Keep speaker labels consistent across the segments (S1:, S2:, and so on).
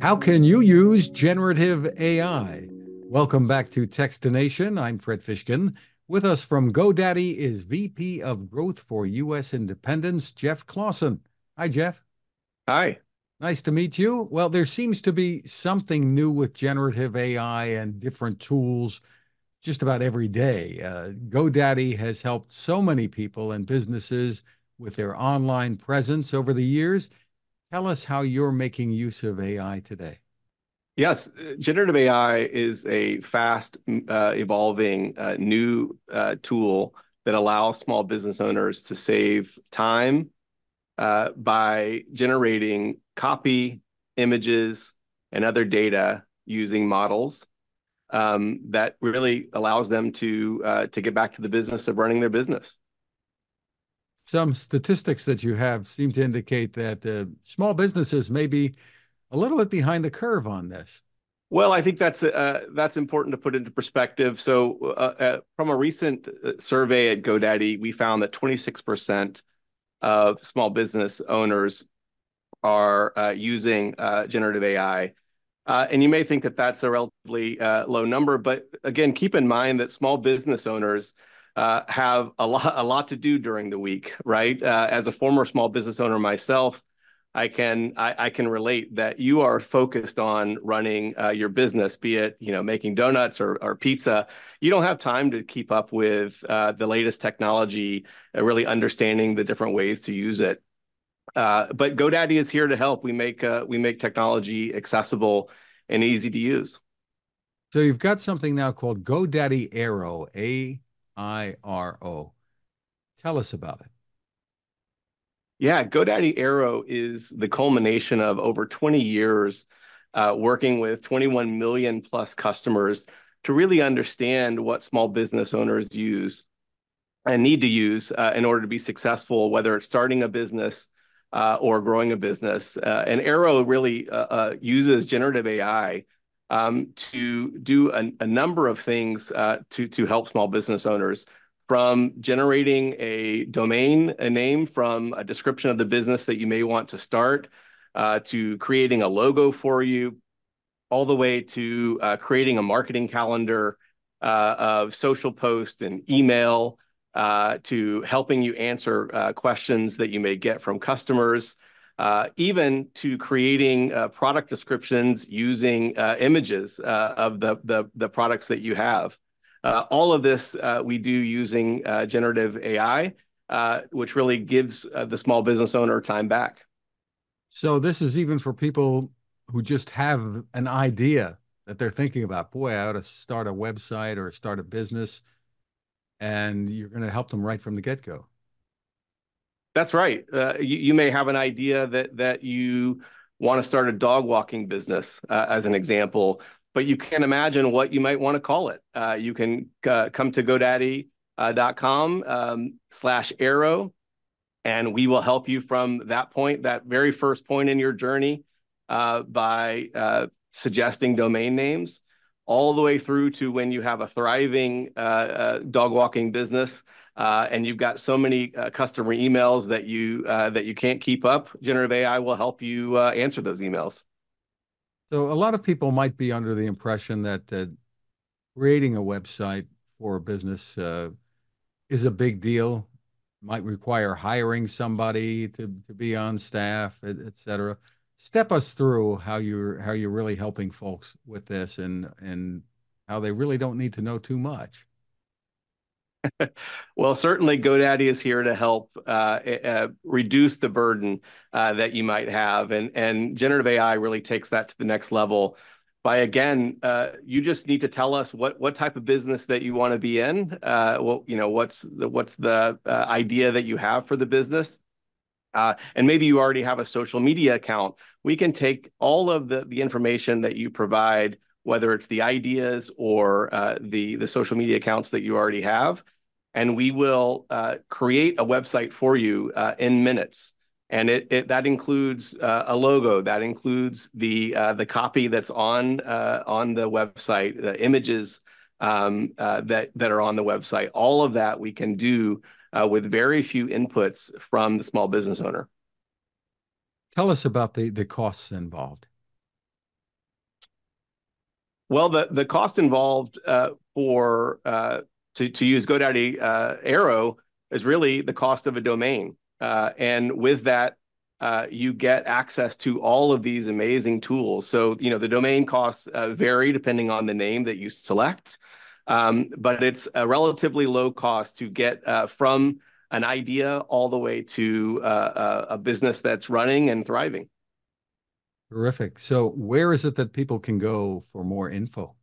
S1: How can you use generative AI? Welcome back to Techstination. I'm Fred Fishkin. With us from GoDaddy is VP of Growth for U.S. Independence, Geoff Clawson. Hi, Geoff.
S2: Hi.
S1: Nice to meet you. Well, there seems to be something new with generative AI and different tools just about every day. Uh, GoDaddy has helped so many people and businesses with their online presence over the years. Tell us how you're making use of AI today.
S2: Yes, generative AI is a fast uh, evolving uh, new uh, tool that allows small business owners to save time uh, by generating copy, images, and other data using models um, that really allows them to uh, to get back to the business of running their business.
S1: Some statistics that you have seem to indicate that uh, small businesses may be a little bit behind the curve on this.
S2: Well, I think that's uh, that's important to put into perspective. So, uh, uh, from a recent uh, survey at GoDaddy, we found that 26% of small business owners are uh, using generative AI. and you may think that that's a relatively low number, but again, keep in mind that small business owners have a lot a lot to do during the week, right? as a former small business owner myself, I can I, I, can relate that you are focused on running uh, your business, be it you know making donuts or, or pizza. You don't have time to keep up with uh, the latest technology, uh, really understanding the different ways to use it. Uh, but GoDaddy is here to help. We make uh, we make technology accessible and easy to use.
S1: So you've got something now called GoDaddy Airo, A I R O. Tell us about it.
S2: Yeah, GoDaddy Airo is the culmination of over 20 years uh, working with 21 million plus customers to really understand what small business owners use and need to use uh, in order to be successful, whether it's starting a business uh, or growing a business. Uh, and Airo really uh, uh, uses generative AI um, to do a, a, number of things to, to help small business owners from generating a domain a name from a description of the business that you may want to start uh, to creating a logo for you all the way to uh, creating a marketing calendar uh, of social posts and email uh, to helping you answer uh, questions that you may get from customers uh, even to creating product descriptions using images of the, the, the products that you have uh, all of this uh, we do using uh, generative AI, which really gives the small business owner time back.
S1: So this is even for people who just have an idea that they're thinking about. Boy, I ought to start a website or start a business, and you're going to help them right from the get-go.
S2: That's right. Uh, you, you, may have an idea that that you want to start a dog walking business, uh, as an example but you can't imagine what you might want to call it. Uh, you can uh, come to GoDaddy.com uh, um, slash airo, and we will help you from that point, that very first point in your journey, uh, by suggesting domain names, all the way through to when you have a thriving uh, dog walking business. and you've got so many customer emails that you that you can't keep up. Generative AI will help you answer those emails.
S1: So a lot of people might be under the impression that uh, creating a website for a business uh, is a big deal, might require hiring somebody to, to be on staff, et cetera. Step us through how you're how you're really helping folks with this and and how they really don't need to know too much.
S2: well, certainly GoDaddy is here to help uh, uh, reduce the burden uh, that you might have, and and generative AI really takes that to the next level. By again, uh, you just need to tell us what what type of business that you want to be in. Uh, well, you know, what's the what's the uh, idea that you have for the business, and maybe you already have a social media account. We can take all of the the information that you provide whether it's the ideas or uh, the the social media accounts that you already have, and we will uh, create a website for you uh, in minutes. And it, it that includes uh, a logo, that includes the uh, the copy that's on uh, on the website, the images um, that that are on the website. All of that we can do with very few inputs from the small business owner.
S1: Tell us about the the costs involved.
S2: Well, the the cost involved uh, for uh, to to use GoDaddy uh, Airo is really the cost of a domain, uh, and with that, uh, you get access to all of these amazing tools. So you know the domain costs uh, vary depending on the name that you select, um, but it's a relatively low cost to get uh, from an idea all the way to uh, uh, a business that's running and thriving.
S1: Terrific. So, where is it that people can go for more info?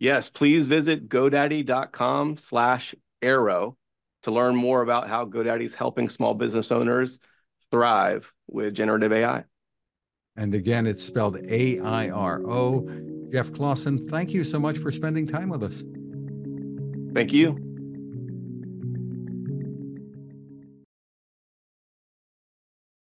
S2: Yes, please visit godaddy.com slash airo to learn more about how GoDaddy is helping small business owners thrive with generative AI.
S1: And again, it's spelled A I R O. Geoff Clawson, thank you so much for spending time with us.
S2: Thank you.